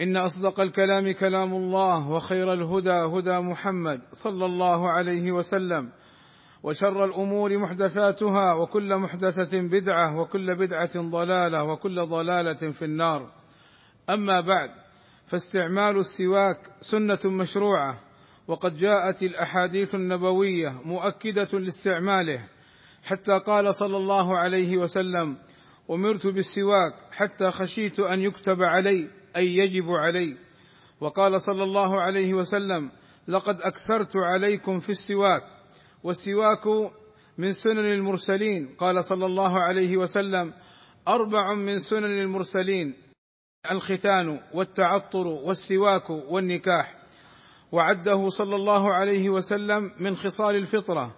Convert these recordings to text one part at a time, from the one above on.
إن أصدق الكلام كلام الله وخير الهدى هدى محمد صلى الله عليه وسلم وشر الأمور محدثاتها وكل محدثة بدعة وكل بدعة ضلالة وكل ضلالة في النار. أما بعد فاستعمال السواك سنة مشروعة وقد جاءت الأحاديث النبوية مؤكدة لاستعماله حتى قال صلى الله عليه وسلم أمرت بالسواك حتى خشيت أن يكتب علي أي يجب علي. وقال صلى الله عليه وسلم لقد أكثرت عليكم في السواك والسواك من سنن المرسلين. قال صلى الله عليه وسلم أربع من سنن المرسلين الختان والتعطر والسواك والنكاح. وعده صلى الله عليه وسلم من خصال الفطرة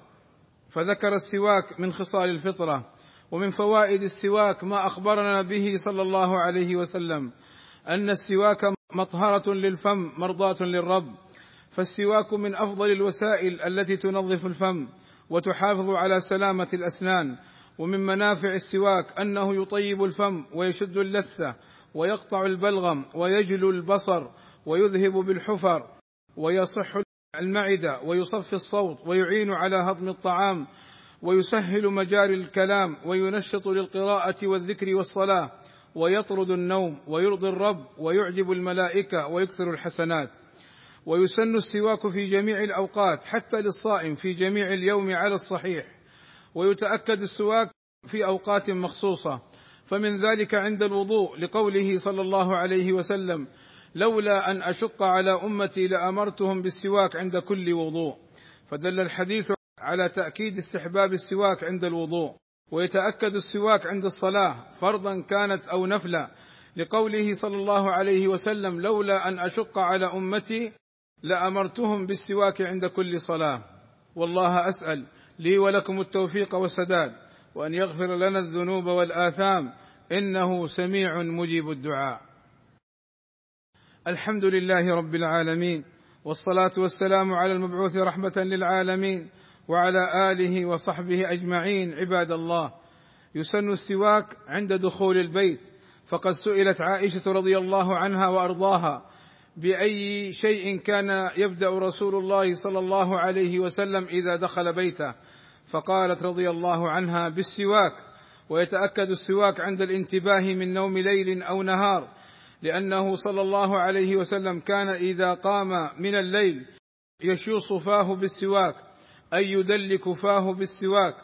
فذكر السواك من خصال الفطرة ومن فوائد السواك ما أخبرنا به صلى الله عليه وسلم. أن السواك مطهرة للفم مرضاة للرب. فالسواك من أفضل الوسائل التي تنظف الفم وتحافظ على سلامة الأسنان. ومن منافع السواك أنه يطيب الفم ويشد اللثة ويقطع البلغم ويجلو البصر ويذهب بالحفر ويصح المعدة ويصفي الصوت ويعين على هضم الطعام ويسهل مجاري الكلام وينشط للقراءة والذكر والصلاة. ويطرد النوم ويرضي الرب ويعجب الملائكة ويكثر الحسنات. ويسن السواك في جميع الأوقات حتى للصائم في جميع اليوم على الصحيح. ويتأكد السواك في أوقات مخصوصة. فمن ذلك عند الوضوء لقوله صلى الله عليه وسلم لولا أن أشق على أمتي لأمرتهم بالسواك عند كل وضوء. فدل الحديث على تأكيد استحباب السواك عند الوضوء. ويتأكد السواك عند الصلاة فرضا كانت أو نفلا لقوله صلى الله عليه وسلم لولا أن أشق على أمتي لأمرتهم بالسواك عند كل صلاة. والله أسأل لي ولكم التوفيق والسداد وأن يغفر لنا الذنوب والآثام إنه سميع مجيب الدعاء. الحمد لله رب العالمين والصلاة والسلام على المبعوث رحمة للعالمين وعلى آله وصحبه أجمعين عباد الله. يسن السواك عند دخول البيت. فقد سئلت عائشة رضي الله عنها وأرضاها بأي شيء كان يبدأ رسول الله صلى الله عليه وسلم إذا دخل بيته. فقالت رضي الله عنها بالسواك. ويتأكد السواك عند الانتباه من نوم ليل أو نهار لأنه صلى الله عليه وسلم كان إذا قام من الليل يشوص فاه بالسواك. أي يدلك فاه بالسواك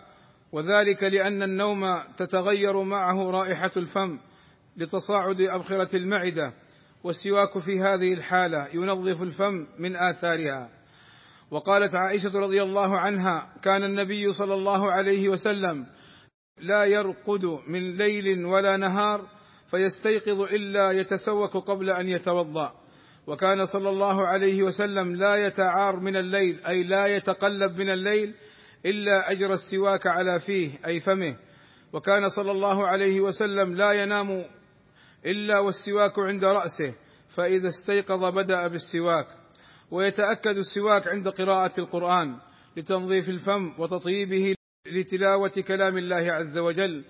وذلك لأن النوم تتغير معه رائحة الفم لتصاعد أبخرة المعدة والسواك في هذه الحالة ينظف الفم من آثارها. وقالت عائشة رضي الله عنها كان النبي صلى الله عليه وسلم لا يرقد من ليل ولا نهار فيستيقظ إلا يتسوك قبل أن يتوضأ. وكان صلى الله عليه وسلم لا يتعار من الليل أي لا يتقلب من الليل إلا اجرى السواك على فيه أي فمه. وكان صلى الله عليه وسلم لا ينام إلا والسواك عند رأسه فإذا استيقظ بدأ بالسواك. ويتأكد السواك عند قراءة القرآن لتنظيف الفم وتطييبه لتلاوة كلام الله عز وجل.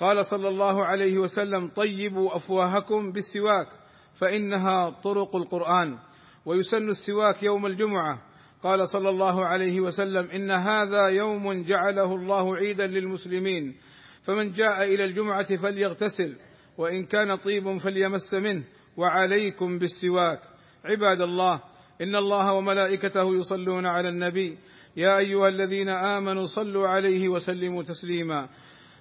قال صلى الله عليه وسلم طيبوا أفواهكم بالسواك. فإنها طرق القرآن ويسن السواك يوم الجمعة. قال صلى الله عليه وسلم إن هذا يوم جعله الله عيدا للمسلمين. فمن جاء إلى الجمعة فليغتسل وإن كان طيب فليمس منه. وعليكم بالسواك. عباد الله إن الله وملائكته يصلون على النبي. يا أيها الذين آمنوا صلوا عليه وسلموا تسليما.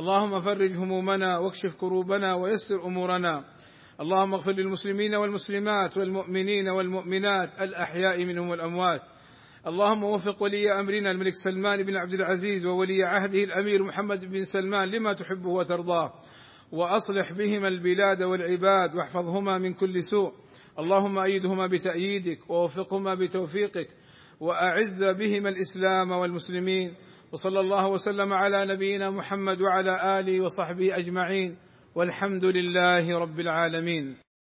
اللهم فرج همومنا واكشف كروبنا ويسر أمورنا. اللهم اغفر للمسلمين والمسلمات والمؤمنين والمؤمنات الأحياء منهم والأموات. اللهم وفق ولي أمرنا الملك سلمان بن عبد العزيز وولي عهده الأمير محمد بن سلمان لما تحبه وترضاه. وأصلح بهما البلاد والعباد واحفظهما من كل سوء. اللهم أيدهما بتأييدك ووفقهما بتوفيقك. وأعز بهما الإسلام والمسلمين. وصلى الله وسلم على نبينا محمد وعلى آله وصحبه أجمعين والحمد لله رب العالمين.